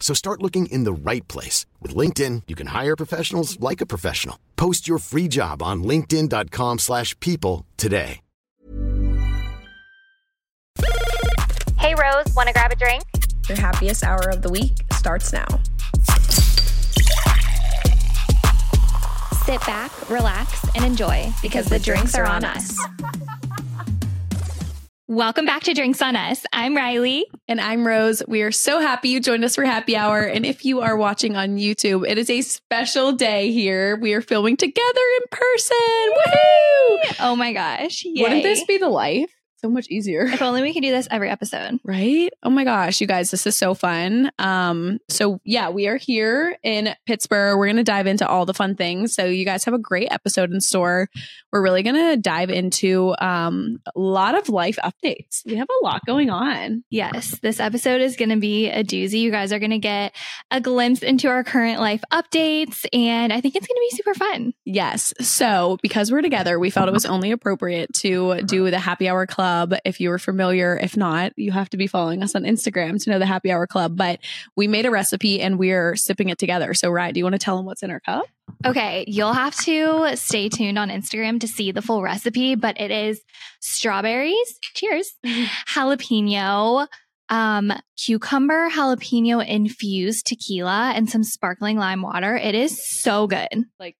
So start looking in the right place. With LinkedIn, you can hire professionals like a professional. Post your free job on linkedin.com slash people today. Hey, Rose, want to grab a drink? Your happiest hour of the week starts now. Sit back, relax, and enjoy because the drinks are on us. Welcome back to Drinks on Us. I'm Ryleigh. And I'm Rose. We are so happy you joined us for happy hour. And if you are watching on YouTube, it is a special day here. We are filming together in person. Woohoo! Oh my gosh. Yay. Wouldn't this be the life? So much easier. If only we could do this every episode. Right? Oh my gosh, you guys, this is so fun. Um, so yeah, we are here in Pittsburgh. We're gonna dive into all the fun things. So you guys have a great episode in store. We're really gonna dive into um a lot of life updates. We have a lot going on. Yes, this episode is gonna be a doozy. You guys are gonna get a glimpse into our current life updates, and I think it's gonna be super fun. Yes. So because we're together, we felt it was only appropriate to do the happy hour club. If you were familiar, if not, you have to be following us on Instagram to know the happy hour club. But we made a recipe and we're sipping it together. So, Ryan, do you want to tell them what's in our cup? Okay, you'll have to stay tuned on Instagram to see the full recipe, but it is strawberries, cheers, jalapeno, um, cucumber, jalapeno infused tequila, and some sparkling lime water. It is so good. Like,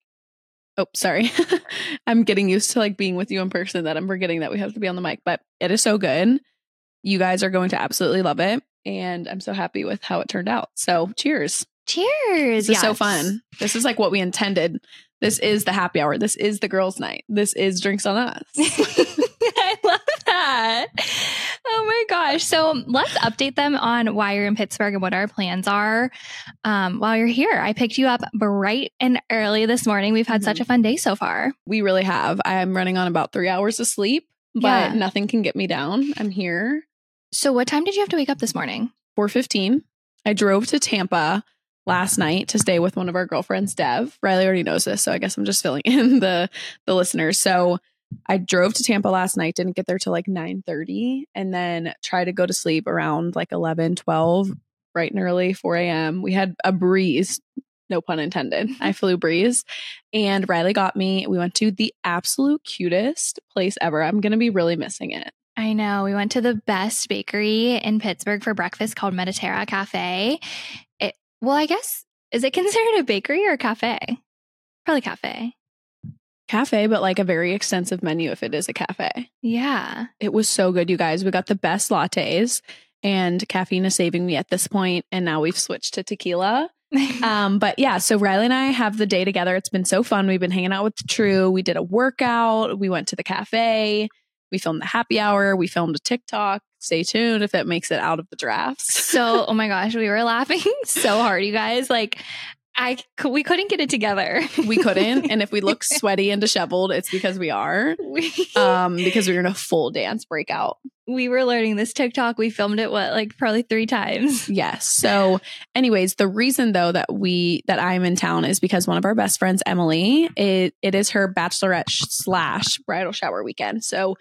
oh, sorry. I'm getting used to like being with you in person that I'm forgetting that we have to be on the mic, but it is so good. You guys are going to absolutely love it. And I'm so happy with how it turned out. So, cheers. Cheers. This is so fun. This is like what we intended. This is the happy hour. This is the girls' night. This is drinks on us. I love that. Oh my gosh. So let's update them on why you're in Pittsburgh and what our plans are um, while you're here. I picked you up bright and early this morning. We've had mm-hmm. such a fun day so far. We really have. I'm running on about three hours of sleep, but yeah. nothing can get me down. I'm here. So what time did you have to wake up this morning? 4.15. I drove to Tampa last night to stay with one of our girlfriends, Dev. Ryleigh already knows this, so I guess I'm just filling in the the listeners. So I drove to Tampa last night, didn't get there till like 9 30, and then tried to go to sleep around like 11, 12, mm-hmm. bright and early, 4 a.m. We had a breeze, no pun intended. I flew breeze, and Ryleigh got me. We went to the absolute cutest place ever. I'm going to be really missing it. I know. We went to the best bakery in Pittsburgh for breakfast called Mediterra Cafe. It, well, I guess, is it considered a bakery or a cafe? Probably cafe cafe, but like a very extensive menu if it is a cafe. Yeah. It was so good, you guys. We got the best lattes, and caffeine is saving me at this point, And now we've switched to tequila. um, but yeah, so Ryleigh and I have the day together. It's been so fun. We've been hanging out with True. We did a workout. We went to the cafe. We filmed the happy hour. We filmed a TikTok. Stay tuned if it makes it out of the drafts. so, oh my gosh, we were laughing so hard, you guys. Like, I we couldn't get it together. We couldn't. and if we look sweaty and disheveled, it's because we are. we, Um, because we were in a full dance breakout. we were learning this TikTok. We filmed it what like probably three times. Yes. So, anyways, the reason though that we that I'm in town is because one of our best friends, Emily, it it is her bachelorette slash bridal shower weekend. So.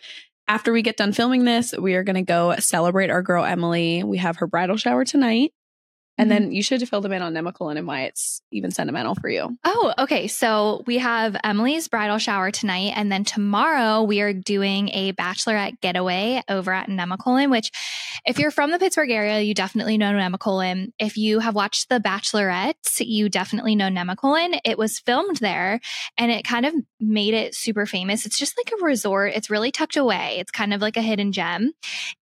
After we get done filming this, we are going to go celebrate our girl Emily. We have her bridal shower tonight. And mm-hmm. then you should fill them in on Nemacolin and why it's even sentimental for you. Oh, okay. So we have Emily's bridal shower tonight, and then tomorrow we are doing a bachelorette getaway over at Nemacolin. Which, if you're from the Pittsburgh area, you definitely know Nemacolin. If you have watched The Bachelorette, you definitely know Nemacolin. It was filmed there, and it kind of made it super famous. It's just like a resort. It's really tucked away. It's kind of like a hidden gem,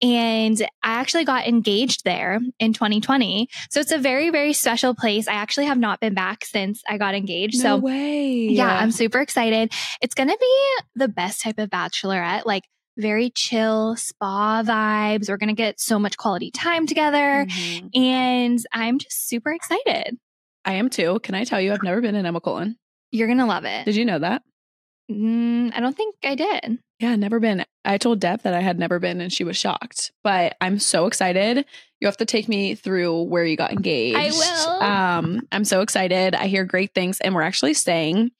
and I actually got engaged there in 2020. So it's a very, very special place. I actually have not been back since I got engaged. so way. yeah, I'm super excited. It's going to be the best type of bachelorette, like very chill spa vibes. We're going to get so much quality time together. Mhm. And I'm just super excited. I am too. Can I tell you, I've never been in Nemacolin. You're going to love it. Did you know that? Mm, I don't think I did. Yeah, never been. I told Deb that I had never been and she was shocked. But I'm so excited. You have to take me through where you got engaged. I will. Um, I'm so excited. I hear great things. And we're actually staying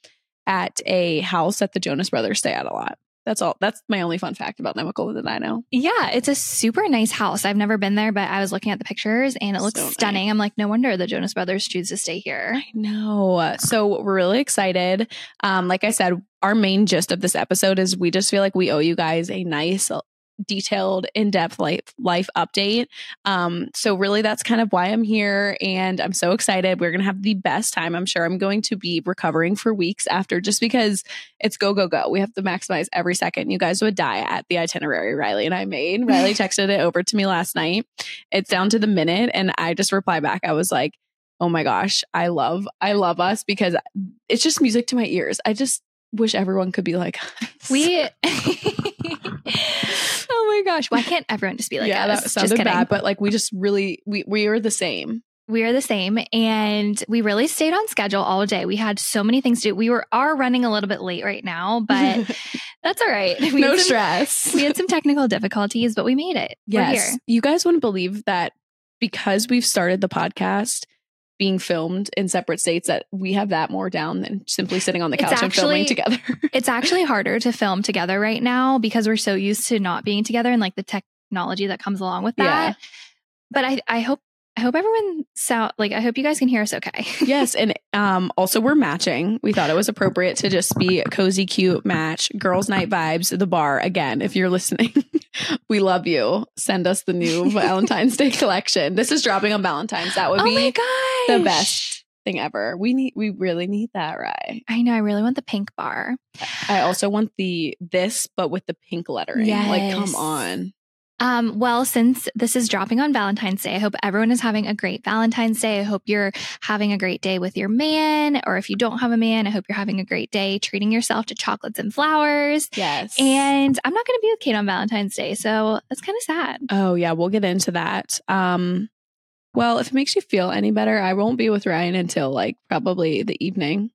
at a house that the Jonas Brothers stay at a lot. That's all. That's my only fun fact about Nemacolin that I know. Yeah, it's a super nice house. I've never been there, but I was looking at the pictures and it looks So nice. stunning. I'm like, no wonder the Jonas Brothers choose to stay here. I know. So we're really excited. Um, like I said, our main gist of this episode is we just feel like we owe you guys a nice, detailed, in-depth life life update. Um, so really that's kind of why I'm here and I'm so excited. We're gonna have the best time. I'm sure I'm going to be recovering for weeks after just because it's go, go, go. We have to maximize every second. You guys would die at the itinerary Ryleigh and I made. Ryleigh texted it over to me last night. It's down to the minute and I just replied back. I was like, oh my gosh, I love, I love us because it's just music to my ears. I just wish everyone could be like us. We. oh my gosh. Why can't everyone just be like yeah, us? that Just sounded bad, but like we just really we we are the same. We are the same and we really stayed on schedule all day. We had so many things to do. We were are running a little bit late right now, but that's all right. We no had some, stress. We had some technical difficulties, but we made it. Yes, here. you guys wouldn't believe that because we've started the podcast being filmed in separate states that we have that more down than simply sitting on the couch and filming together. It's actually harder to film together right now because we're so used to not being together and like the technology that comes along with that. Yeah. But I I hope I hope everyone sound like I hope you guys can hear us okay. yes, and um also we're matching. We thought it was appropriate to just be a cozy, cute match, girls' night vibes, the bar. Again, if you're listening, we love you. Send us the new Valentine's Day collection. This is dropping on Valentine's. That would oh be the best thing ever. We need we really need that, right? I know. I really want the pink bar. I also want the this but with the pink lettering. Like come on. Um, well, since this is dropping on Valentine's Day, I hope everyone is having a great Valentine's Day. I hope you're having a great day with your man, or if you don't have a man, I hope you're having a great day treating yourself to chocolates and flowers. Yes. And I'm not going to be with Cade on Valentine's Day, so that's kind of sad. Oh yeah, we'll get into that. Um well, if it makes you feel any better, I won't be with Ryan until like probably the evening.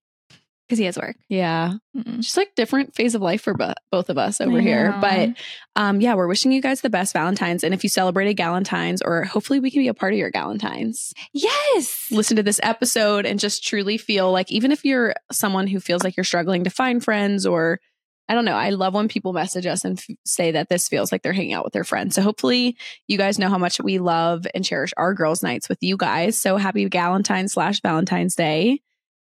Because he has work. Yeah. Mm-mm. Just like different phase of life for bo- both of us over here. But um yeah, we're wishing you guys the best Valentine's and if you celebrated Galentine's or hopefully we can be a part of your Galentine's. Yes. Listen to this episode and just truly feel like even if you're someone who feels like you're struggling to find friends or I don't know. I love when people message us and f- say that this feels like they're hanging out with their friends. So hopefully you guys know how much we love and cherish our girls' nights with you guys. So happy Galentine's slash Valentine's Day.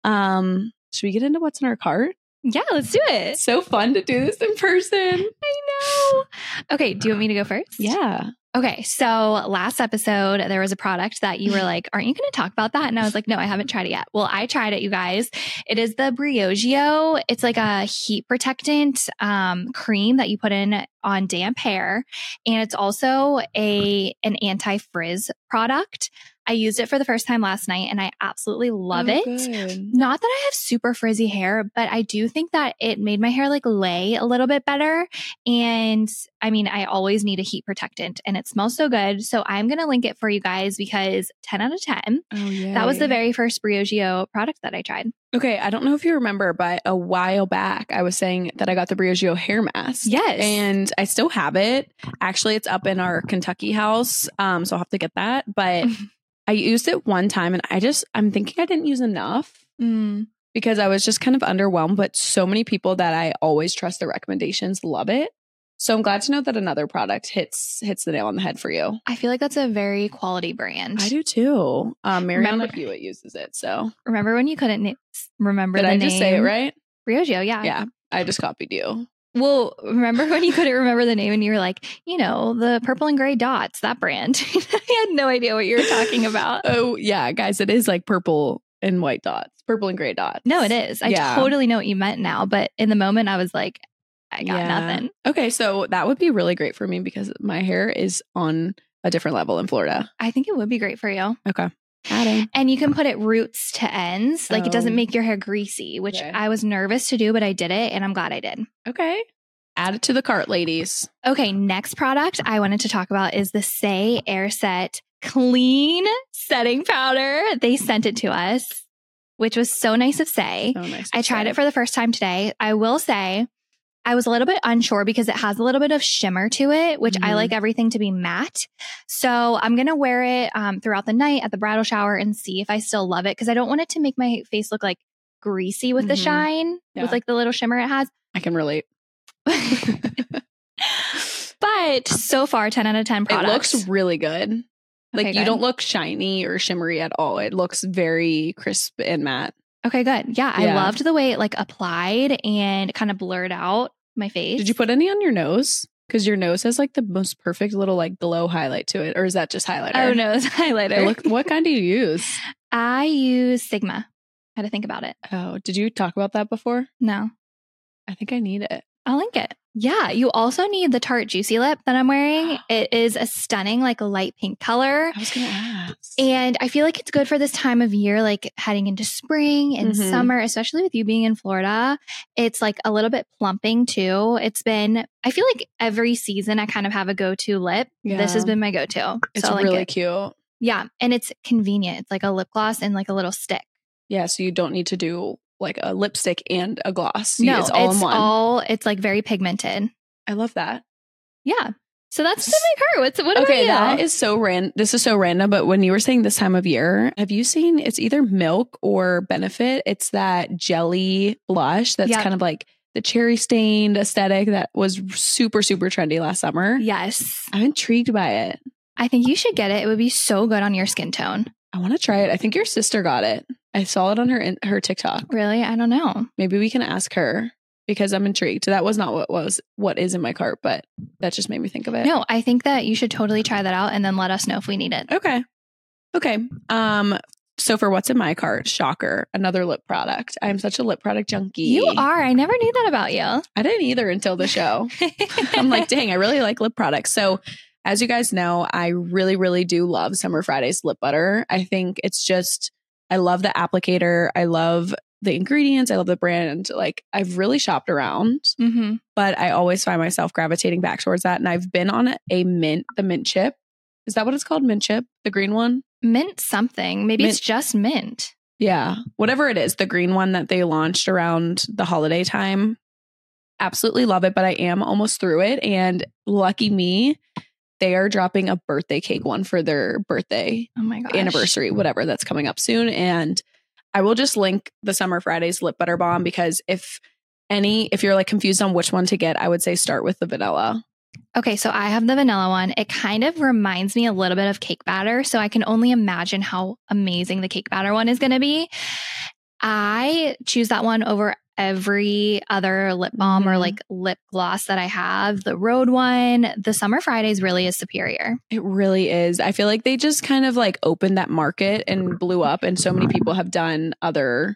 Um, should we get into what's in our cart? Yeah, let's do it. So fun to do this in person. I know. Okay, do you want me to go first? Yeah. Okay, so last episode, there was a product that you were like, Aren't you going to talk about that? And I was like, No, I haven't tried it yet. Well, I tried it, you guys. It is the Briogeo. It's like a heat protectant um, cream that you put in on damp hair. And it's also a an anti frizz product. I used it for the first time last night and I absolutely love Oh, it. good. Not that I have super frizzy hair, but I do think that it made my hair like lay a little bit better. And I mean, I always need a heat protectant and it smells so good. So I'm going to link it for you guys because 10 out of 10. Oh yeah. That was the very first Briogeo product that I tried. Okay, I don't know if you remember, but a while back I was saying that I got the Briogeo hair mask. Yes. And I still have it. Actually, it's up in our Kentucky house. Um, so I'll have to get that. But I used it one time and I just I'm thinking I didn't use enough Mm. because I was just kind of underwhelmed. But so many people that I always trust their recommendations love it. So I'm glad to know that another product hits hits the nail on the head for you. I feel like that's a very quality brand. I do too. Um, Mariana Remember- Hewitt uses it. So Remember when you couldn't na- remember did the I name? just say it right? Briogeo, yeah. Yeah, I just copied you. Well, remember when you couldn't remember the name and you were like, you know, the purple and gray dots, that brand. I had no idea what you were talking about. Oh yeah, guys, it is like purple and white dots, purple and gray dots. No, it is. I Yeah. totally know what you meant now, but in the moment I was like, I got Yeah. nothing. Okay, so that would be really great for me because my hair is on a different level in Florida. I think it would be great for you. Okay, adding. And you can put it roots to ends. Like it doesn't Oh. make your hair greasy, which Okay. I was nervous to do, but I did it and I'm glad I did. Okay, add it to the cart, ladies. Okay, next product I wanted to talk about is the Saie Air Set Clean Setting Powder. They sent it to us, which was so nice of Saie. So nice. I tried it for the first time today. I will say I was a little bit unsure because it has a little bit of shimmer to it, which I Mhm. like everything to be matte. So I'm going to wear it um, throughout the night at the bridal shower and see if I still love it because I don't want it to make my face look like greasy with the Mhm. shine, Yeah. with like the little shimmer it has. I can relate. but so far, 10 out of 10 It looks really good. Like Okay, you good. don't look shiny or shimmery at all. It looks very crisp and matte. Okay, good. Yeah, I loved the way it like applied and kind of blurred out my face. Did you put any on your nose? Because your nose has like the most perfect little like glow highlight to it, or is that just highlighter? Oh no, it's highlighter. Look, what kind do you use? I use Sigma. I had to think about it. Oh, did you talk about that before? No, I think I need it. I'll link it. Yeah, you also need the Tarte Juicy Lip that I'm wearing. It is a stunning, like a light pink color. I was gonna ask. And I feel like it's good for this time of year, like heading into spring and Mhm. summer, especially with you being in Florida. It's like a little bit plumping too. It's been, I feel like every season I kind of have a go to lip. This has been my go to. it's so like really it. cute. Yeah. And it's convenient. It's like a lip gloss and like a little stick. Yeah, so you don't need to do like a lipstick and a gloss. no, it's all in one. all- it's like very pigmented. I love that. Yeah. So that's been my cart. What's what okay, you? that is so random. This is so random, but when you were saying this time of year, have you seen it's either Milk or Benefit? It's that jelly blush that's Yep. kind of like the cherry stained aesthetic that was super super trendy last summer. yes. I'm intrigued by it. I think you should get it. It would be so good on your skin tone. I want to try it. I think your sister got it. I saw it on her in, her TikTok. Really? I don't know. Maybe we can ask her because I'm intrigued. That was not what was what is in my cart, but that just made me think of it. No, I think that you should totally try that out and then let us know if we need it. Okay. Okay. Um so for what's in my cart, shocker, another lip product. I'm such a lip product junkie. You are. I never knew that about you. I didn't either until the show. I'm like, dang, I really like lip products. So as you guys know, I really, really do love Summer Fridays lip butter. I think it's just I love the applicator. I love the ingredients. I love the brand. Like I've really shopped around, hmm but I always find myself gravitating back towards that. And I've been on a mint, the mint chip. Is that what it's called? Mint chip? The green one? Mint something. Maybe it's just mint. Yeah, whatever it is, the green one that they launched around the holiday time. Absolutely love it, but I am almost through it. And lucky me, they are dropping a birthday cake one for their birthday Oh my gosh. anniversary, whatever that's coming up soon. And I will just link the Summer Fridays lip butter bomb because if any, if you're like confused on which one to get, I would say start with the vanilla. Okay, so I have the vanilla one. It kind of reminds me a little bit of cake batter. So I can only imagine how amazing the cake batter one is going to be. I choose that one over every other lip balm or Mhm. like lip gloss that I have. The road one, the summer Fridays really is superior. It really is. I feel like they just kind of like opened that market and blew up, and so many people have done other.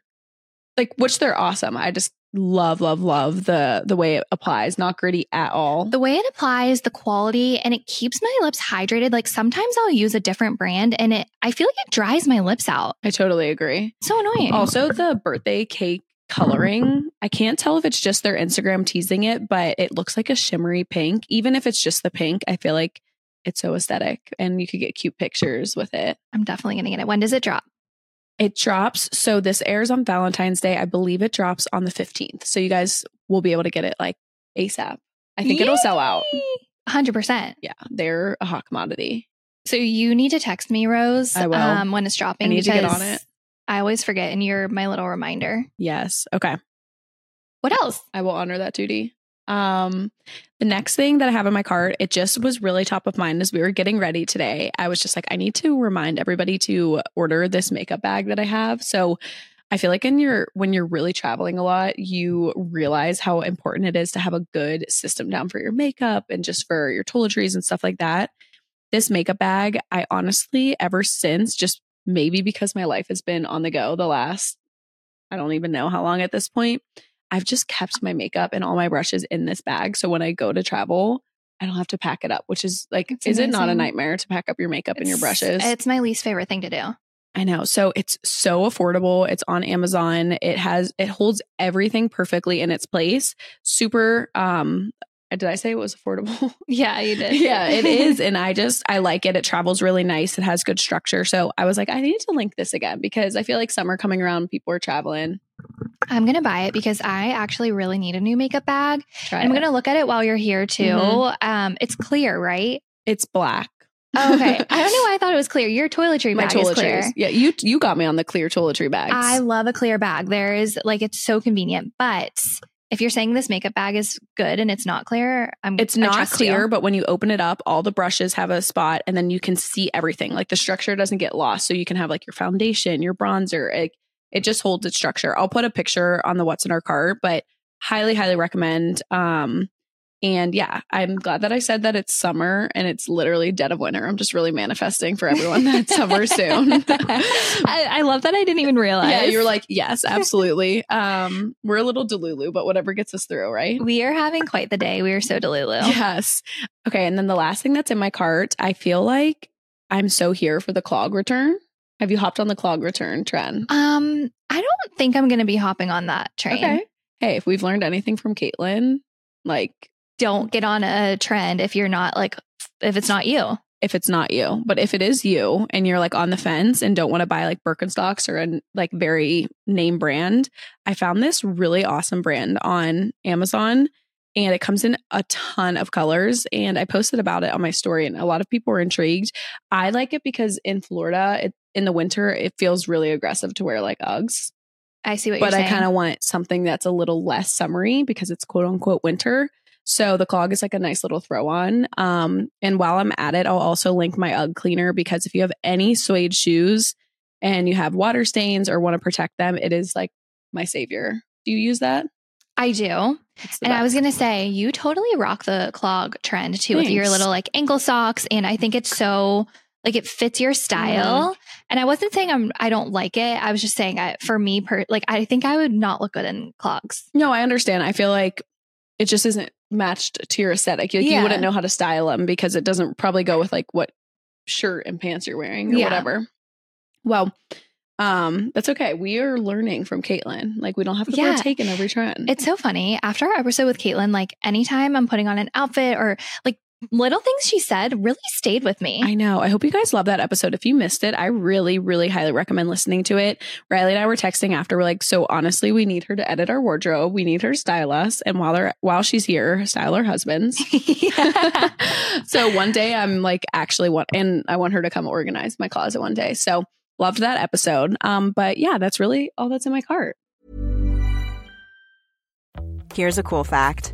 like which they're awesome. I just love, love, love the the way it applies. Not gritty at all. The way it applies, the quality, and it keeps my lips hydrated. Like sometimes I'll use a different brand and it I feel like it dries my lips out. I totally agree. So annoying. Also, the birthday cake coloring, I can't tell if it's just their Instagram teasing it, but it looks like a shimmery pink. Even if it's just the pink, I feel like it's so aesthetic and you could get cute pictures with it. I'm definitely gonna get it. When does it drop? It drops. So this airs on Valentine's Day. I believe it drops on the 15th. So you guys will be able to get it like ASAP. I think it'll sell out. Hundred percent. Yeah, they're a hot commodity. So you need to text me, Rose. I will. Um, when it's dropping. I need to get on it. I always forget, and you're my little reminder. Yes. Okay. What else? I will honor that duty. Um, the next thing that I have in my cart, it just was really top of mind as we were getting ready today. I was just like, I need to remind everybody to order this makeup bag that I have. So I feel like in your when you're really traveling a lot, you realize how important it is to have a good system down for your makeup and just for your toiletries and stuff like that. This makeup bag, I honestly, ever since, just maybe because my life has been on the go the last, I don't even know how long at this point, I've just kept my makeup and all my brushes in this bag. So when I go to travel, I don't have to pack it up, which is like, That's is it not a nightmare to pack up your makeup and your brushes? It's my least favorite thing to do. I know. So it's so affordable. It's on Amazon. It has it holds everything perfectly in its place. Super um did I say it was affordable? Yeah, you did. yeah, it is and I just I like it. It travels really nice. It has good structure. So I was like I need to link this again because I feel like summer coming around people are traveling. I'm gonna buy it because I actually really need a new makeup bag. And I'm gonna look at it while you're here too. Mhm. Um, it's clear, right? it's black. Oh, okay. I don't know why I thought it was clear. Your toiletry My bag is clear. Yeah, you you got me on the clear toiletry bags. I love a clear bag. There is like it's so convenient. But if you're saying this makeup bag is good and it's not clear, I'm It's not clear, you. but when you open it up, all the brushes have a spot and then you can see everything. Like the structure doesn't get lost. So you can have like your foundation, your bronzer. It, it just holds its structure. I'll put a picture on the what's in our cart, but highly, highly recommend. Um, and yeah, I'm glad that I said that it's summer and it's literally dead of winter. I'm just really manifesting for everyone that summer soon. I, I love that I didn't even realize. yeah, you're like, yes, absolutely. Um, we're a little delulu, but whatever gets us through, right? we are having quite the day. We are so delulu. Yes. Okay. And then the last thing that's in my cart, I feel like I'm so here for the clog return. Have you hopped on the clog return trend? Um, I don't think I'm gonna be hopping on that train. Okay. Hey, if we've learned anything from Caitlin, like Don't get on a trend if you're not like if it's not you. if it's not you, but if it is you and you're like on the fence and don't want to buy like Birkenstocks or a like very name brand, I found this really awesome brand on Amazon and it comes in a ton of colors and I posted about it on my story and a lot of people were intrigued. I like it because in Florida, it, in the winter, it feels really aggressive to wear like Uggs, I see what but you're saying. But I kind of want something that's a little less summery because it's quote unquote winter. So the clog is like a nice little throw on. Um, and while I'm at it, I'll also link my UGG cleaner because if you have any suede shoes and you have water stains or want to protect them, it is like my savior. Do you use that? I do. And I was gonna say you totally rock the clog trend too with your little like ankle socks, and I think it's so like it fits your style. And I wasn't saying I'm I don't like it. I was just saying I, for me, per like I think I would not look good in clogs. No, I understand. I feel like it just isn't matched to your aesthetic. Like, Yeah. You wouldn't know how to style them because it doesn't probably go with like what shirt and pants you're wearing or Yeah. whatever. Well, um, that's okay. We are learning from Caitlin. Like we don't have to Yeah. partake in every trend. It's so funny. After our episode with Caitlin, like anytime I'm putting on an outfit or like little things she said really stayed with me. I know. I hope you guys love that episode. If you missed it, I really, really highly recommend listening to it. Ryleigh and I were texting after. We're like, so honestly, we need her to edit our wardrobe. We need her to style us, and while they're while she's here, style our husbands. so one day I'm like actually want and I want her to come organize my closet one day. So loved that episode. Um, but yeah, that's really all that's in my cart. Here's a cool fact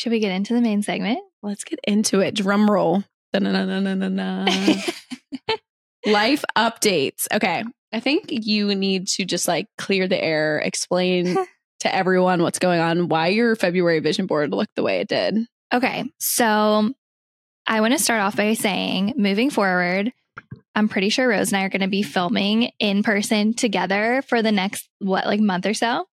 Should we get into the main segment? Let's get into it. Drum roll. Life updates. Okay. I think you need to just like clear the air, explain to everyone what's going on, why your February vision board looked the way it did. Okay. So I want to start off by saying moving forward, I'm pretty sure Rose and I are going to be filming in person together for the next, what, like month or so?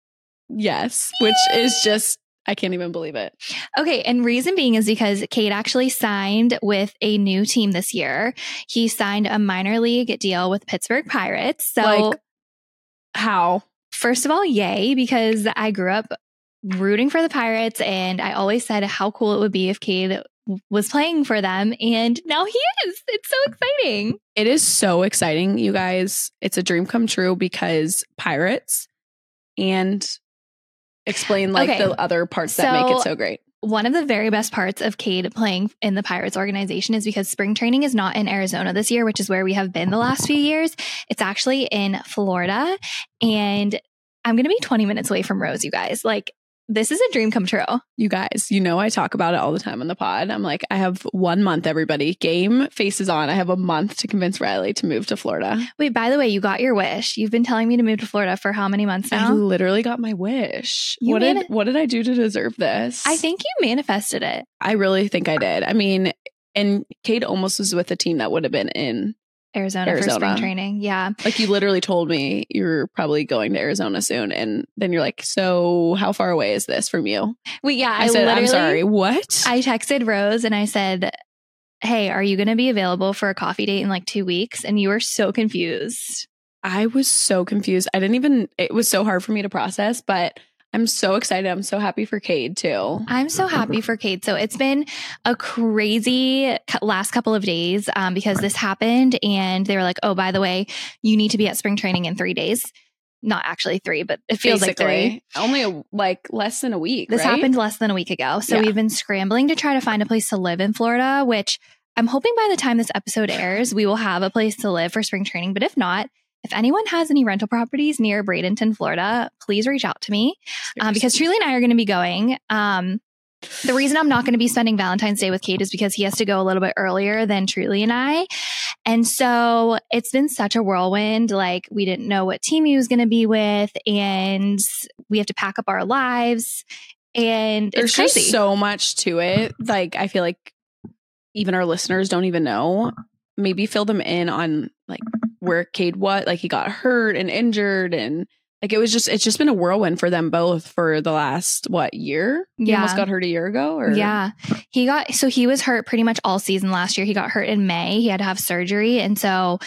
Yes, which is just I can't even believe it. Okay. And reason being is because Cade actually signed with a new team this year. He signed a minor league deal with Pittsburgh Pirates. So, Like, how? first of all, yay, because I grew up rooting for the Pirates and I always said how cool it would be if Cade was playing for them. And now he is. It's so exciting. It is so exciting, you guys. It's a dream come true because pirates and explain like Okay. the other parts that make it So- so great. One of the very best parts of Cade playing in the Pirates organization is because spring training is not in Arizona this year, which is where we have been the last few years. It's actually in Florida. And I'm going to be 20 minutes away from Rose, you guys. Like, this is a dream come true. You guys, you know I talk about it all the time on the pod. I'm like, I have one month, everybody. Game faces on. I have a month to convince Ryleigh to move to Florida. Wait, by the way, you got your wish. You've been telling me to move to Florida for how many months now? I literally got my wish. You what mani- did what did I do to deserve this? I think you manifested it. I really think I did. I mean, and Cade almost was with a team that would have been in Arizona, for spring training. Yeah. like you literally told me you're probably going to Arizona soon and then you're like, "So, how far away is this from you?" Wait, yeah. I, I, said, "I'm sorry. What?" I texted Rose and I said, Hey, are you going to be available for a coffee date in like two weeks? And you were so confused. I was so confused. I didn't even it was so hard for me to process, but I'm so excited. I'm so happy for Cade too. I'm so happy for Cade. So it's been a crazy last couple of days um, because this happened and they were like, oh, by the way, you need to be at spring training in three days. Not actually three, but it feels like three. Only a, like less than a week. This right? happened less than a week ago. So Yeah. we've been scrambling to try to find a place to live in Florida, which I'm hoping by the time this episode airs, we will have a place to live for spring training. But if not, if anyone has any rental properties near Bradenton, Florida, please reach out to me um, because Truly and I are going to be going. Um, the reason I'm not going to be spending Valentine's Day with Cade is because he has to go a little bit earlier than Truly and I. And so it's been such a whirlwind. Like, we didn't know what team he was going to be with, and we have to pack up our lives. And There's crazy. just so much to it. Like I feel like even our listeners don't even know. Maybe fill them in on like where Cade what like he got hurt and injured and like it was just it's just been a whirlwind for them both for the last what year? He Yeah. almost got hurt a year ago or Yeah. He got, so he was hurt pretty much all season last year. He got hurt in May. He had to have surgery. And so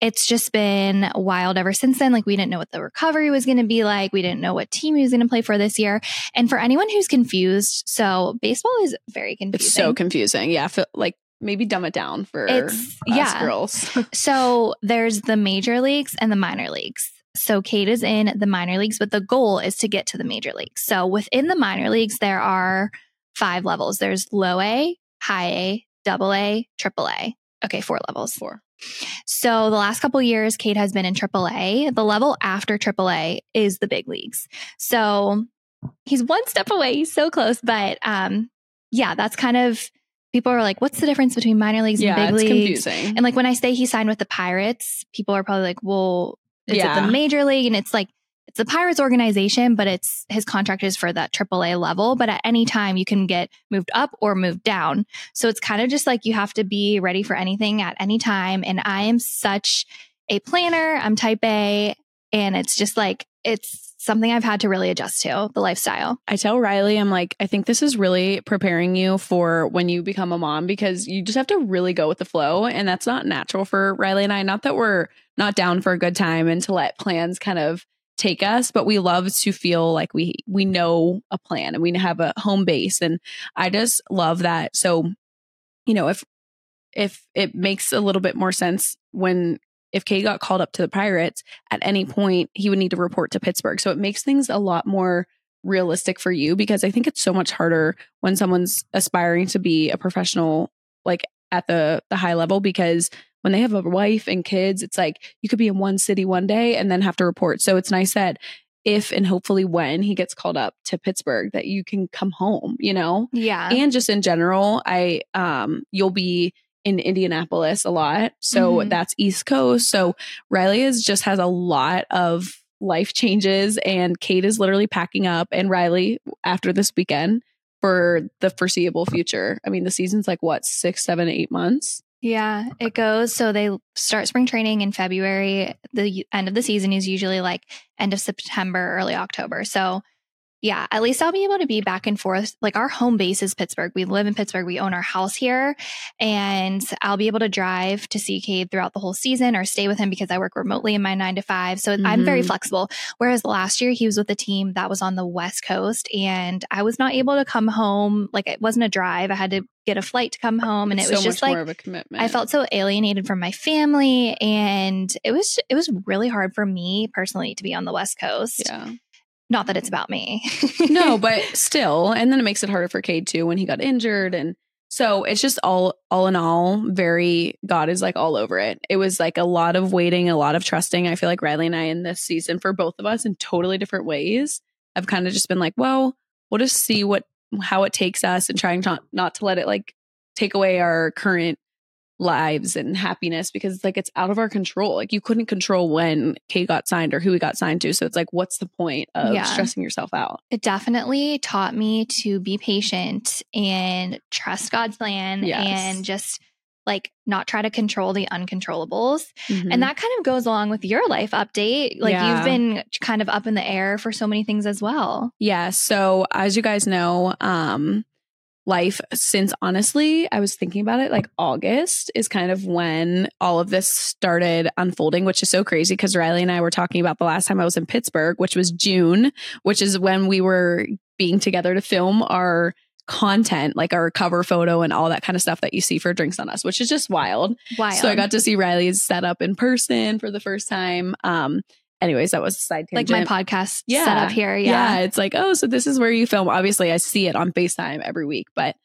it's just been wild ever since then. Like, we didn't know what the recovery was going to be like. We didn't know what team he was going to play for this year. And for anyone who's confused, so baseball is very confusing. It's so confusing. Yeah, like maybe dumb it down for It's- us yeah. girls. So there's the major leagues and the minor leagues. So Cade is in the minor leagues, but the goal is to get to the major leagues. So within the minor leagues, there are five levels. There's low A, high A, double A, triple A. Okay, four levels. Four. So the last couple years, Cade has been in triple A. The level after triple A is the big leagues. So he's one step away. He's so close. But um, yeah, that's kind of people are like, what's the difference between minor leagues yeah, and big it's leagues? confusing. And like when I say he signed with the Pirates, people are probably like, well, is it the major league? And it's like, it's the Pirates organization, but it's his contract is for that AAA level. But at any time, you can get moved up or moved down. So it's kind of just like you have to be ready for anything at any time. And I am such a planner. I'm type A. And it's just like, it's something I've had to really adjust to the lifestyle. I tell Ryleigh, I'm like, I think this is really preparing you for when you become a mom because you just have to really go with the flow. And that's not natural for Ryleigh and I. Not that we're not down for a good time and to let plans kind of take us, but we love to feel like we we know a plan and we have a home base. And I just love that. So, you know, if if it makes a little bit more sense when if Cade got called up to the Pirates at any point, he would need to report to Pittsburgh. So it makes things a lot more realistic for you because I think it's so much harder when someone's aspiring to be a professional like at the the high level because when they have a wife and kids, it's like you could be in one city one day and then have to report. So it's nice that if and hopefully when he gets called up to Pittsburgh that you can come home, you know? Yeah. And just in general, I um you'll be in Indianapolis a lot. So Mhm. that's East Coast. So Ryleigh is just has a lot of life changes and Cade is literally packing up and Ryleigh after this weekend for the foreseeable future. I mean, the season's like what, six, seven, eight months? Yeah, it goes. So they start spring training in February. The end of the season is usually like end of September, early October. So yeah, at least I'll be able to be back and forth. Like our home base is Pittsburgh. We live in Pittsburgh. We own our house here. And I'll be able to drive to see Cade throughout the whole season or stay with him because I work remotely in my nine to five. So I'm very Mhm. flexible. Whereas last year he was with a team that was on the West Coast and I was not able to come home. Like it wasn't a drive. I had to get a flight to come home. And it was so just like, more of a commitment. I felt so alienated from my family and it was it was really hard for me personally to be on the West Coast. yeah. Not that it's about me. no, but still, and then it makes it harder for Cade too when he got injured, and so it's just all all in all, very God is like all over it. It was like a lot of waiting, a lot of trusting. I feel like Ryleigh and I in this season for both of us in totally different ways have kind of just been like, well, we'll just see what how it takes us and trying to not to let it like take away our current lives and happiness because it's like it's out of our control. Like you couldn't control when Cade got signed or who he got signed to. So it's like, what's the point of Yeah. stressing yourself out? it definitely taught me to be patient and trust God's plan Yes. and just like not try to control the uncontrollables. Mhm. And that kind of goes along with your life update. Like Yeah. you've been kind of up in the air for so many things as well. Yeah. So as you guys know, um, life since honestly, I was thinking about it, like August is kind of when all of this started unfolding, which is so crazy because Ryleigh and I were talking about the last time I was in Pittsburgh, which was June, which is when we were being together to film our content, like our cover photo and all that kind of stuff that you see for Drinks on Us, which is just wild. Wild. So I got to see Ryleigh's setup in person for the first time. Um, anyways, that was a side like my podcast Yeah. setup here. Yeah. It's like, oh, so this is where you film. Obviously, I see it on FaceTime every week. But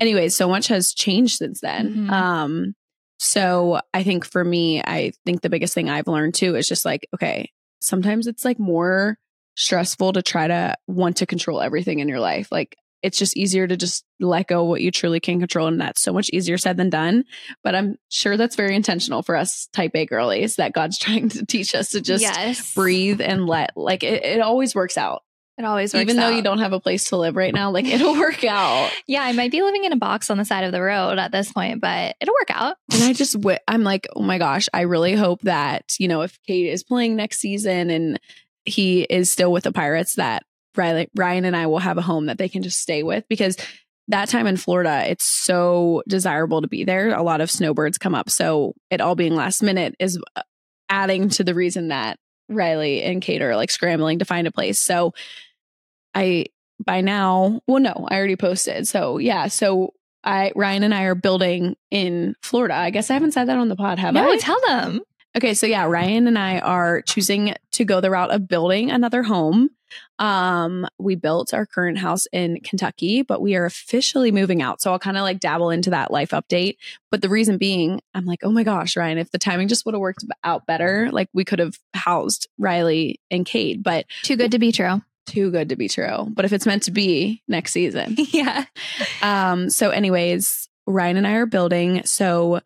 anyways, so much has changed since then. Mhm. Um, so I think for me, I think the biggest thing I've learned too is just like, okay, sometimes it's like more stressful to try to want to control everything in your life. Like it's just easier to just let go what you truly can control. And that's so much easier said than done. But I'm sure that's very intentional for us type A girlies that God's trying to teach us to just yes. breathe and let like it, it always works out It always works out. even though you don't have a place to live right now like it'll work out Yeah, I might be living in a box on the side of the road at this point, but it'll work out. and i just wi- i'm like oh my gosh i really hope that you know if cade is playing next season and he is still with the pirates that Ryleigh, ryan and i will have a home that they can just stay with because that time in florida it's so desirable to be there a lot of snowbirds come up so it all being last minute is uh, adding to the reason that ryleigh and cade are like scrambling to find a place so I by now, well, no, I already posted. So yeah, so I Ryan and I are building in Florida. I guess I haven't said that on the pod, have I? no, I? tell them. Okay, so yeah, Ryan and I are choosing to go the route of building another home. Um, we built our current house in Kentucky, but we are officially moving out. So I'll kind of like dabble into that life update. But the reason being, I'm like, oh my gosh, Ryan, if the timing just would have worked out better, like we could have housed Ryleigh and Cade, but Too good to be true. too good to be true. But if it's meant to be next season. yeah. um, so anyways, Ryan and I are building. So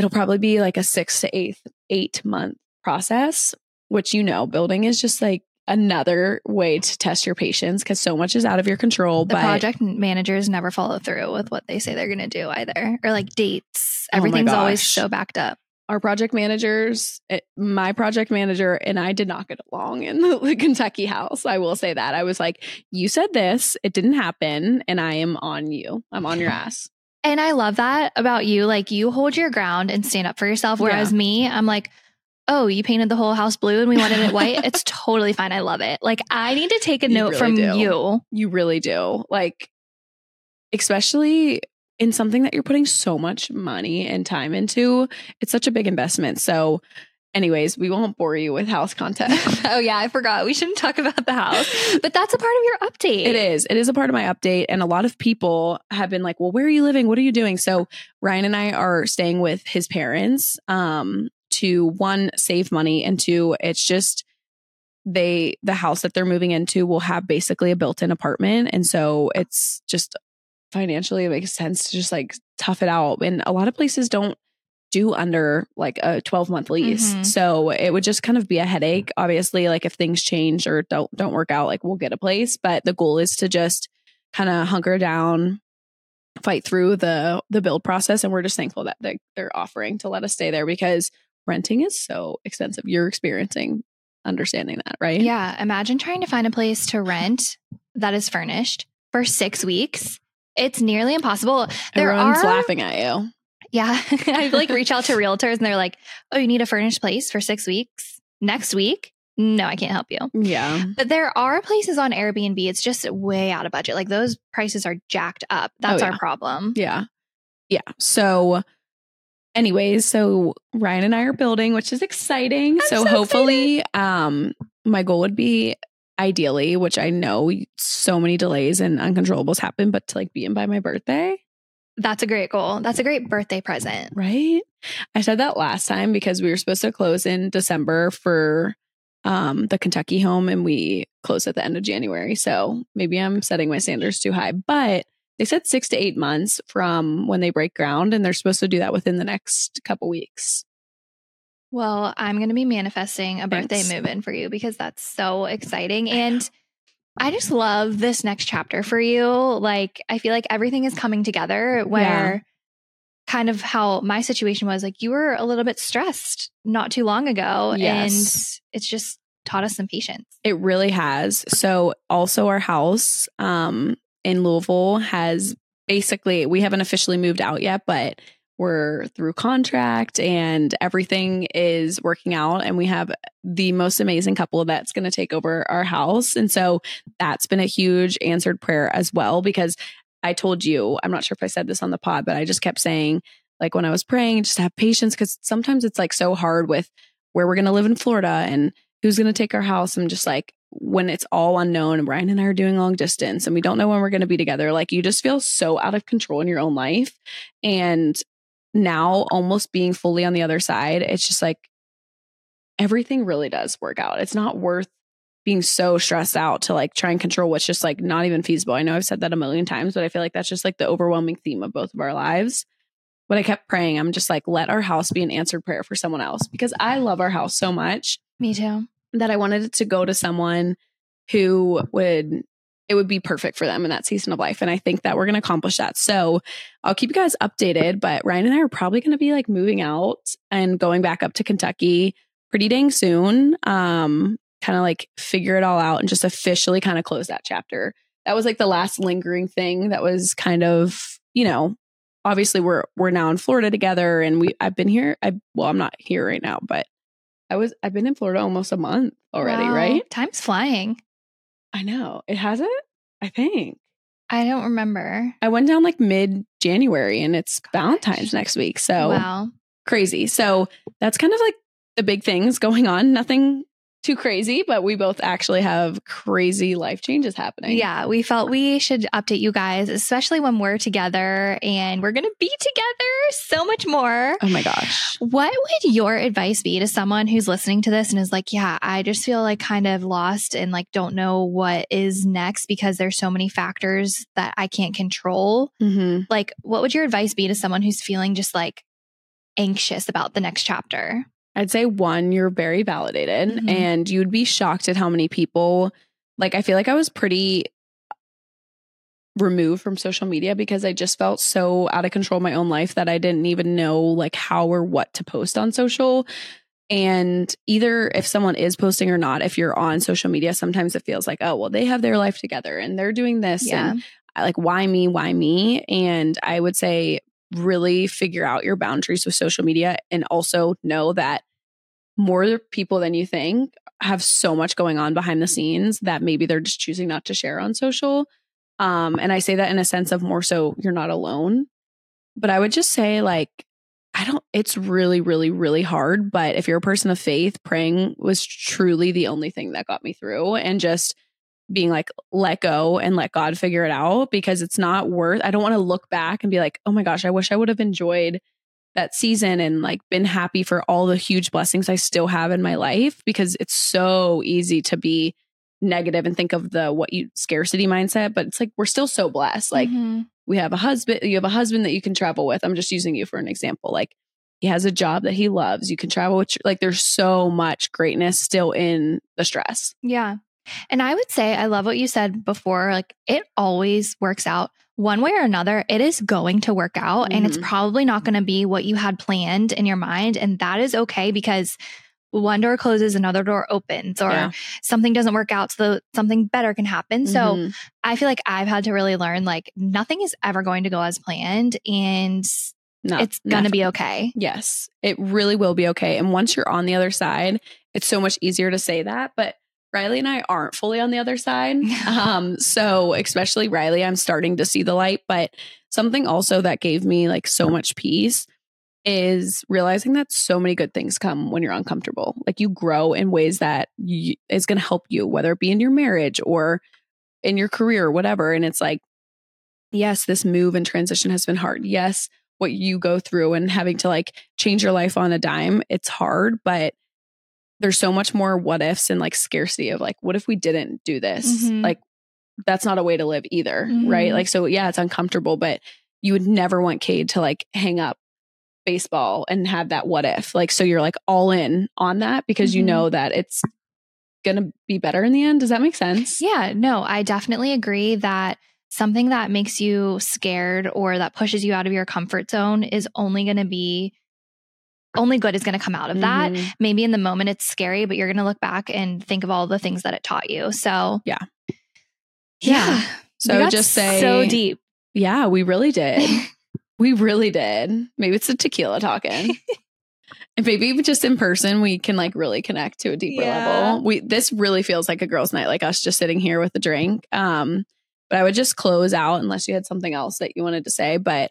it'll probably be like a six to eight, eight month process, which you know, building is just like another way to test your patience because so much is out of your control. The but project managers never follow through with what they say they're going to do either, or like dates. Oh Everything's always gosh. so backed up. our project managers, it, my project manager and I did not get along in the, the Kentucky house. I will say that. I was like, you said this, it didn't happen, and I am on you. I'm on your ass. And I love that about you. Like you hold your ground and stand up for yourself. Whereas Yeah. me, I'm like, oh, you painted the whole house blue and we wanted it white. it's totally fine. I love it. Like I need to take a You note really from do. you. You really do. Like, especially in something that you're putting so much money and time into, it's such a big investment. So, anyways, we won't bore you with house content. oh yeah, I forgot. We shouldn't talk about the house. But that's a part of your update. It is. It is a part of my update. And a lot of people have been like, well, where are you living? What are you doing? So Ryan and I are staying with his parents um, to one, save money, and two, it's just they the house that they're moving into will have basically a built-in apartment. And so it's just financially it makes sense to just like tough it out. And a lot of places don't do under like a 12 month lease. Mhm. So it would just kind of be a headache. Obviously, like if things change or don't don't work out, like we'll get a place. But the goal is to just kind of hunker down, fight through the the build process. And we're just thankful that they, they're offering to let us stay there because renting is so expensive. You're experiencing understanding that, right? Yeah. Imagine trying to find a place to rent that is furnished for six weeks. It's nearly impossible. There Everyone's are laughing at you. Yeah. I like reach out to realtors and they're like, oh, you need a furnished place for six weeks next week? No, I can't help you. Yeah. But there are places on Airbnb. It's just way out of budget. Like those prices are jacked up. That's Oh, yeah. our problem. Yeah. Yeah. So, anyways, so Ryan and I are building, which is exciting. So, so hopefully, um, my goal would be ideally, which I know so many delays and uncontrollables happen, but to like be in by my birthday, That's a great goal. That's a great birthday present. right? I said that last time because we were supposed to close in December for um the Kentucky home and we closed at the end of January. So maybe I'm setting my standards too high, but they said 6 to 8 months from when they break ground and they're supposed to do that within the next couple weeks. Well, I'm going to be manifesting a birthday move in for you because that's so exciting. And I just love this next chapter for you. Like, I feel like everything is coming together where kind of how my situation was like, you were a little bit stressed not too long ago. Yes. And it's just taught us some patience. It really has. So also our house um in Louisville has basically we haven't officially moved out yet, but we're through contract and everything is working out and we have the most amazing couple that's going to take over our house. And so that's been a huge answered prayer as well because I told you, I'm not sure if I said this on the pod, but I just kept saying like when I was praying just have patience cuz sometimes it's like so hard with where we're going to live in Florida and who's going to take our house. I'm just like, when it's all unknown and Brian and I are doing long distance and we don't know when we're going to be together, like you just feel so out of control in your own life. And now almost being fully on the other side, it's just like everything really does work out. It's not worth being so stressed out to like try and control what's just like not even feasible. I know I've said that a million times, but I feel like that's just like the overwhelming theme of both of our lives. But I kept praying, I'm just like, let our house be an answered prayer for someone else because I love our house so much Me too. that I wanted it to go to someone who would it would be perfect for them in that season of life. And I think that we're going to accomplish that. So I'll keep you guys updated. But Ryan and I are probably going to be like moving out and going back up to Kentucky pretty dang soon. Um, kind of like figure it all out and just officially kind of close that chapter. That was like the last lingering thing that was kind of, you know, obviously we're we're now in Florida together and we I've been here. I well, I'm not here right now, but I was I've been in Florida almost a month already, Wow. right? Time's flying. I know. It has it? I think. I don't remember. I went down like mid January and it's Valentine's next week. So Wow. crazy. So that's kind of like the big things going on. Nothing too crazy, but we both actually have crazy life changes happening. Yeah, we felt we should update you guys, especially when we're together and we're going to be together so much more. Oh my gosh. What would your advice be to someone who's listening to this and is like, yeah, I just feel like kind of lost and like don't know what is next because there's so many factors that I can't control? hmm Like, what would your advice be to someone who's feeling just like anxious about the next chapter? I'd say one, you're very validated Mhm. and you'd be shocked at how many people like I feel like I was pretty removed from social media because I just felt so out of control of my own life that I didn't even know like how or what to post on social. And either if someone is posting or not, if you're on social media, sometimes it feels like, oh, well, they have their life together and they're doing this. Yeah. And like, why me? Why me? And I would say, really figure out your boundaries with social media and also know that more people than you think have so much going on behind the scenes that maybe they're just choosing not to share on social. Um, and I say that in a sense of more so you're not alone. But I would just say, like, I don't, it's really, really, really hard. But if you're a person of faith, praying was truly the only thing that got me through and just being like, let go and let God figure it out because it's not worth, I don't want to look back and be like, oh my gosh, I wish I would have enjoyed that season and like been happy for all the huge blessings I still have in my life because it's so easy to be negative and think of the what you scarcity mindset but it's like we're still so blessed. Like Mhm. we have a husband you have a husband that you can travel with. I'm just using you for an example. Like he has a job that he loves. You can travel with like there's so much greatness still in the stress. Yeah. And I would say, I love what you said before. Like, it always works out one way or another. It is going to work out, and it's Mhm. probably not going to be what you had planned in your mind. And that is okay because one door closes, another door opens, or Yeah. something doesn't work out, so something better can happen. So, Mhm. I feel like I've had to really learn like, nothing is ever going to go as planned, and No, it's going to be okay. Yes, it really will be okay. And once you're on the other side, it's so much easier to say that. But Ryleigh and I aren't fully on the other side. um, so especially Ryleigh, I'm starting to see the light. But something also that gave me like so much peace is realizing that so many good things come when you're uncomfortable. Like you grow in ways that you, is going to help you, whether it be in your marriage or in your career or whatever. And it's like, yes, this move and transition has been hard. Yes, what you go through and having to like change your life on a dime, it's hard, but there's so much more what ifs and like scarcity of like, what if we didn't do this? Mhm. Like, that's not a way to live either, Mhm. right? Like, so yeah, it's uncomfortable, but you would never want Cade to like hang up baseball and have that what if. Like, so you're like all in on that because you Mhm. know that it's gonna be better in the end. Does that make sense? Yeah, no, I definitely agree that something that makes you scared or that pushes you out of your comfort zone is only going to be only good is going to come out of that. Mhm. Maybe in the moment it's scary, but you're going to look back and think of all the things that it taught you. So, Yeah. Yeah. Yeah. So just say so deep. Yeah, we really did. we really did. Maybe it's the tequila talking. and maybe even just in person, we can like really connect to a deeper Yeah. level. We this really feels like a girls' night, like us just sitting here with a drink. Um, but I would just close out unless you had something else that you wanted to say. But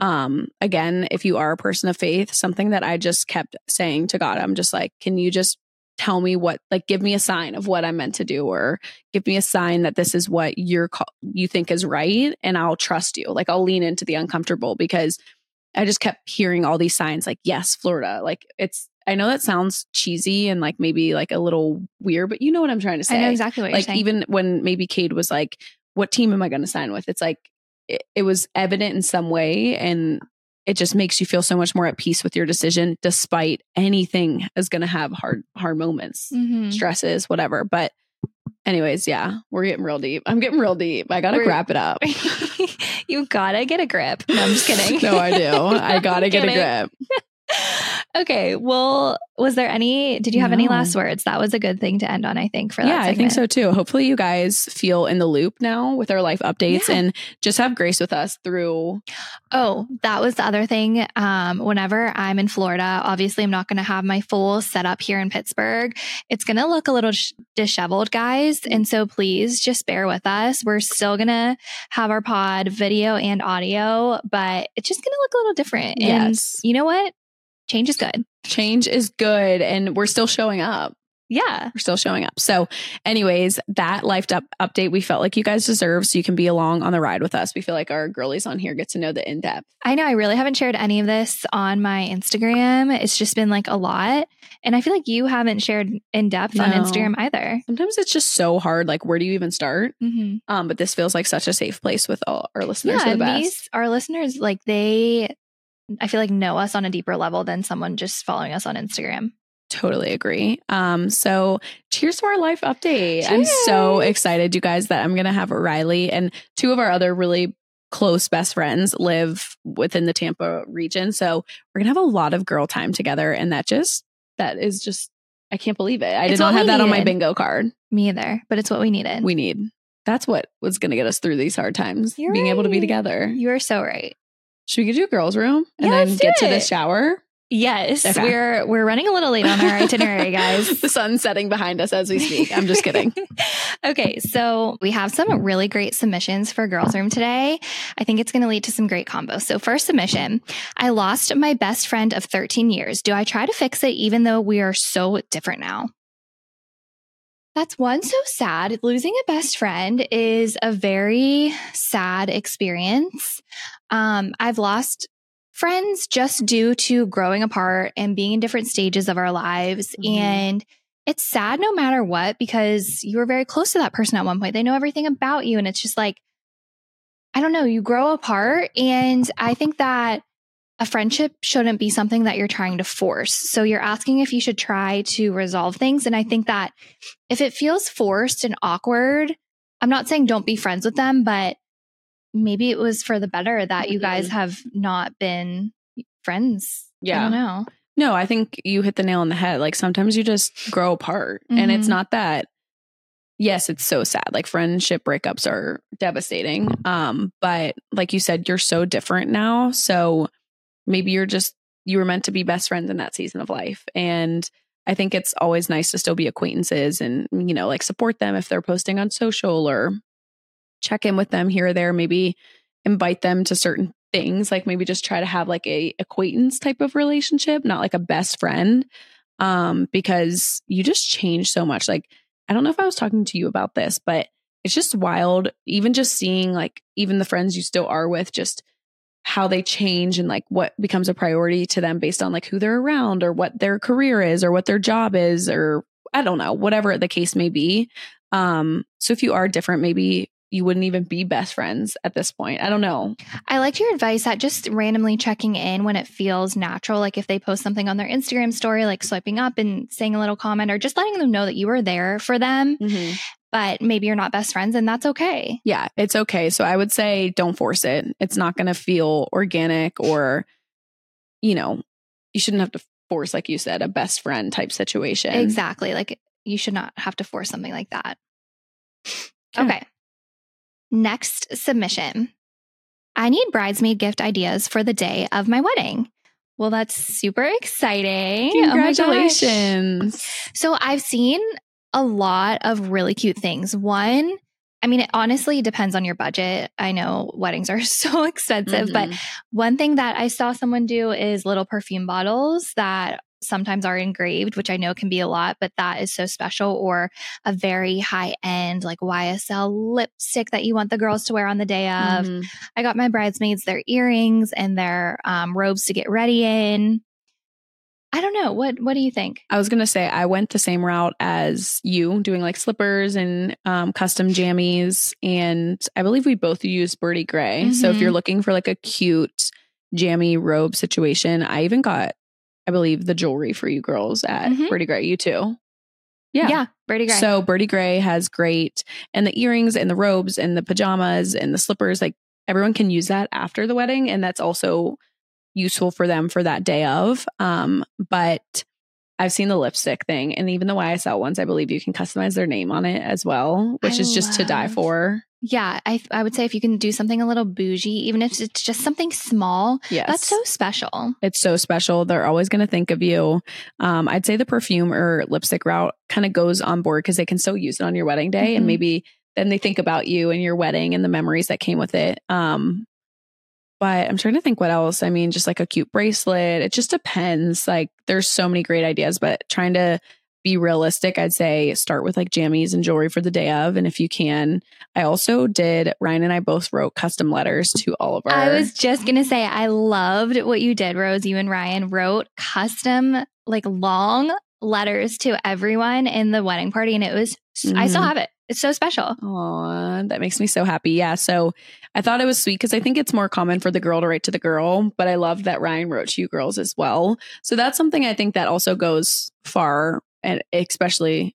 um, again, if you are a person of faith, something that I just kept saying to God, I'm just like, can you just tell me what, like, give me a sign of what I'm meant to do, or give me a sign that this is what you're you think is right, and I'll trust you. Like, I'll lean into the uncomfortable because I just kept hearing all these signs, like, yes, Florida. Like, it's. I know that sounds cheesy and like maybe like a little weird, but you know what I'm trying to say I know exactly what you're like saying. even when maybe Cade was like, "What team am I going to sign with?" It's like it, it was evident in some way, and it just makes you feel so much more at peace with your decision, despite anything is going to have hard hard moments, Mhm. stresses, whatever. But anyways, yeah, we're getting real deep. I'm getting real deep. I got to We're- wrap it up. you gotta get a grip. No, I'm just kidding. no, I do. I got to get a grip. Okay. Well, was there any, did you have any last words? That was a good thing to end on, I think, for that. Yeah, I think so too. Hopefully, you guys feel in the loop now with our life updates Yeah. and just have grace with us through. Oh, that was the other thing. Um, whenever I'm in Florida, obviously I'm not going to have my full setup here in Pittsburgh. It's going to look a little sh- disheveled, guys. And so please just bear with us. We're still going to have our pod video and audio, but it's just going to look a little different. Yes. And you know what? Change is good. Change is good, and we're still showing up. Yeah. We're still showing up. So, anyways, that life up update we felt like you guys deserve, so you can be along on the ride with us. We feel like our girlies on here get to know the in depth. I know I really haven't shared any of this on my Instagram. It's just been like a lot. And I feel like you haven't shared in depth on Instagram either. Sometimes it's just so hard. Like, where do you even start? Mm-hmm. Um, but this feels like such a safe place with all our listeners. yeah, the best. these our listeners like they I feel like know us on a deeper level than someone just following us on Instagram. Totally agree. Um, so cheers to our life update. I'm so excited, you guys, that I'm gonna have Ryleigh and two of our other really close best friends live within the Tampa region. So we're gonna have a lot of girl time together. And that just that is just I can't believe it. I It's did not have that on my bingo card. Me either, but it's what we needed. We need that's what was gonna get us through these hard times. You're being able to be together. you are so right. Should we do a girls' room and Yeah, then get do to the shower? Yes, Okay. we're we're running a little late on our itinerary, guys. the sun's setting behind us as we speak. I'm just kidding. okay, so we have some really great submissions for Girls Room today. I think it's going to lead to some great combos. So, first submission I lost my best friend of 13 years. Do I try to fix it even though we are so different now? That's one so sad. Losing a best friend is a very sad experience. Um, I've lost friends just due to growing apart and being in different stages of our lives. Mhm. And it's sad no matter what because you were very close to that person at one point. They know everything about you. And it's just like, I don't know, you grow apart. And I think that a friendship shouldn't be something that you're trying to force. So you're asking if you should try to resolve things. And I think that if it feels forced and awkward, I'm not saying don't be friends with them, but maybe it was for the better that you guys Mhm. have not been friends. I Yeah. don't know. No, I think you hit the nail on the head. Like sometimes you just grow apart and it's Mhm. not that yes, it's so sad. Like friendship breakups are devastating. Um, but like you said, you're so different now. So maybe you're just you were meant to be best friends in that season of life. And I think it's always nice to still be acquaintances and, you know, like support them if they're posting on social or check in with them here or there, maybe invite them to certain things, like maybe just try to have like a acquaintance type of relationship, not like a best friend. Um, because you just change so much. Like, I don't know if I was talking to you about this, but it's just wild, even just seeing like even the friends you still are with, just how they change and like what becomes a priority to them based on like who they're around or what their career is or what their job is or I don't know, whatever the case may be. Um, so if you are different, maybe you wouldn't even be best friends at this point. I don't know. I liked your advice that just randomly checking in when it feels natural. Like if they post something on their Instagram story, like swiping up and saying a little comment or just letting them know that you were there for them, but maybe you're not best friends and that's okay. Yeah, it's okay. So I would say don't force it. It's not going to feel organic or, you know, you shouldn't have to force, like you said, a best friend type situation. Exactly. Like you should not have to force something like that. Okay. Okay. Next submission. I need bridesmaid gift ideas for the day of my wedding. Well, that's super exciting. Oh. Congratulations. So I've seen a lot of really cute things. One, I mean, it honestly depends on your budget. I know weddings are so expensive, but Mhm. one thing that I saw someone do is little perfume bottles that sometimes are engraved, which I know can be a lot, but that is so special. Or a very high end, like YSL lipstick that you want the girls to wear on the day of. Mhm. I got my bridesmaids their earrings and their um, robes to get ready in. I don't know. What What do you think? I was gonna say I went the same route as you, doing like slippers and um, custom jammies, and I believe we both use Birdy Grey. So if Mhm. you're looking for like a cute jammy robe situation, I even got, I believe, the jewelry for you girls at Mhm. Birdy Grey. You too. Yeah. Yeah, Birdy Grey. So Birdy Grey has great, and the earrings and the robes and the pajamas and the slippers, like everyone can use that after the wedding. And that's also useful for them for that day of. Um, but I've seen the lipstick thing and even the YSL ones, I believe you can customize their name on it as well, which I is just to die for. yeah, I I would say if you can do something a little bougie, even if it's just something small, Yes. that's so special. It's so special. They're always going to think of you. Um, I'd say the perfume or lipstick route kind of goes on board because they can still use it on your wedding day, Mhm. and maybe then they think about you and your wedding and the memories that came with it. Um, but I'm trying to think what else. I mean, just like a cute bracelet. It just depends. Like, there's so many great ideas, but trying to be realistic, I'd say start with like jammies and jewelry for the day of, and if you can. I also did. Ryan and I both wrote custom letters to all of our. I was just gonna say I loved what you did, Rose. You and Ryan wrote custom, like long letters to everyone in the wedding party, and it was I still Mhm. have it. It's so special. Aw, that makes me so happy. Yeah. So I thought it was sweet because I think it's more common for the girl to write to the girl, but I love that Ryan wrote to you girls as well. So that's something I think that also goes far and especially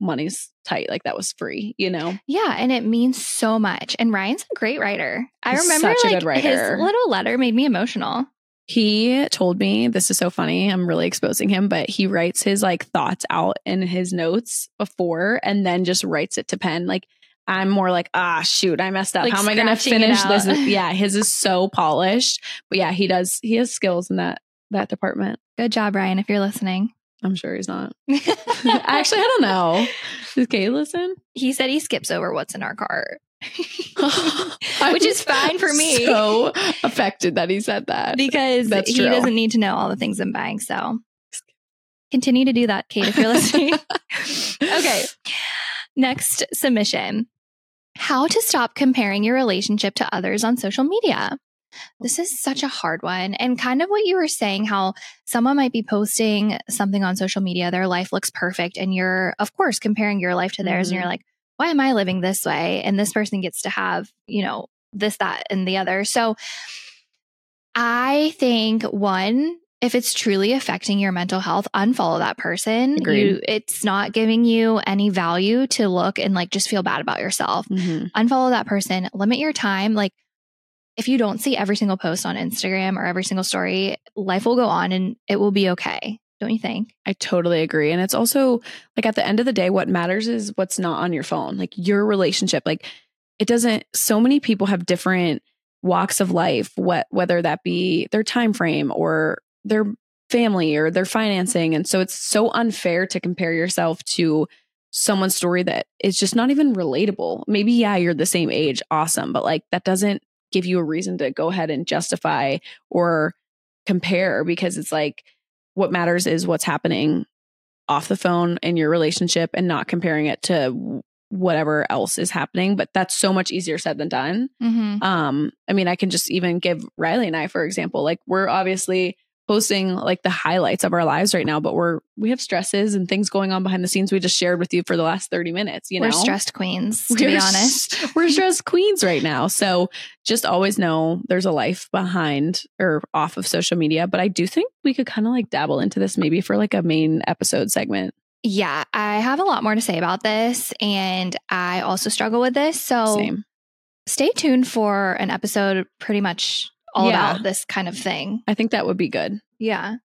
money's tight. Like that was free, you know? Yeah, and it means so much. And Ryan's a great writer. I He's remember such a like good writer. his little letter made me emotional. He told me this is so funny. I'm really exposing him, but he writes his like thoughts out in his notes before and then just writes it to pen. Like I'm more like, ah, shoot, I messed up. Like How am I going to finish this? Yeah, his is so polished. But yeah, he does. He has skills in that that department. Good job, Ryan, if you're listening. I'm sure he's not. Actually, I don't know. Does Cade listen? he said he skips over what's in our cart. Which is fine for me. So affected that he said that because That's he true. doesn't need to know all the things I'm buying. So continue to do that, Cade, if you're listening. okay. Next submission How to stop comparing your relationship to others on social media. This is such a hard one. And kind of what you were saying, how someone might be posting something on social media, their life looks perfect, and you're, of course, comparing your life to theirs, and Mhm. you're like, why am I living this way? And this person gets to have, you know, this, that, and the other. So I think one, if it's truly affecting your mental health, unfollow that person. You, it's not giving you any value to look and like just feel bad about yourself. Mhm. Unfollow that person. Limit your time. Like if you don't see every single post on Instagram or every single story, life will go on and it will be okay. Don't you think? I totally agree. And it's also like at the end of the day, what matters is what's not on your phone, like your relationship. Like it doesn't, so many people have different walks of life, what, whether that be their time frame or their family or their financing. And so it's so unfair to compare yourself to someone's story that is just not even relatable. Maybe, yeah, you're the same age. Awesome. But like that doesn't give you a reason to go ahead and justify or compare because it's like, what matters is what's happening off the phone in your relationship and not comparing it to whatever else is happening but that's so much easier said than done Mm-hmm. um i mean i can just even give ryleigh and i for example like we're obviously posting like the highlights of our lives right now but we're we have stresses and things going on behind the scenes we just shared with you for the last 30 minutes you know We're stressed queens, to be We're honest. we're stressed queens right now. So just always know there's a life behind or off of social media. But I do think we could kind of like dabble into this maybe for like a main episode segment. Yeah, I have a lot more to say about this, and I also struggle with this. So Same. stay tuned for an episode pretty much all Yeah. about this kind of thing. I think that would be good. Yeah.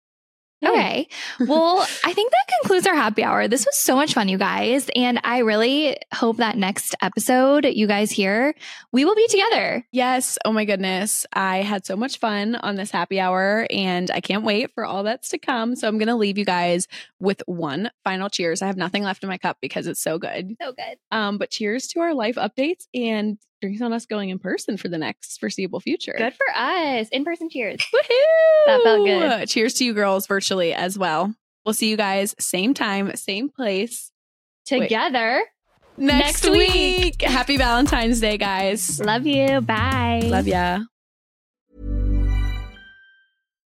Okay. Well, I think that concludes our happy hour. This was so much fun, you guys. And I really hope that next episode you guys hear, we will be together. Yes. Oh my goodness. I had so much fun on this happy hour and I can't wait for all that's to come. So I'm going to leave you guys with one final cheers. I have nothing left in my cup because it's so good. So good. Um, but cheers to our life updates and drinks on us going in person for the next foreseeable future. Good for us. In person cheers. Woohoo! That felt good. Cheers to you girls virtually as well. We'll see you guys same time, same place Together. next, Next week. week. Happy Valentine's Day, guys. Love you. Bye. Love ya.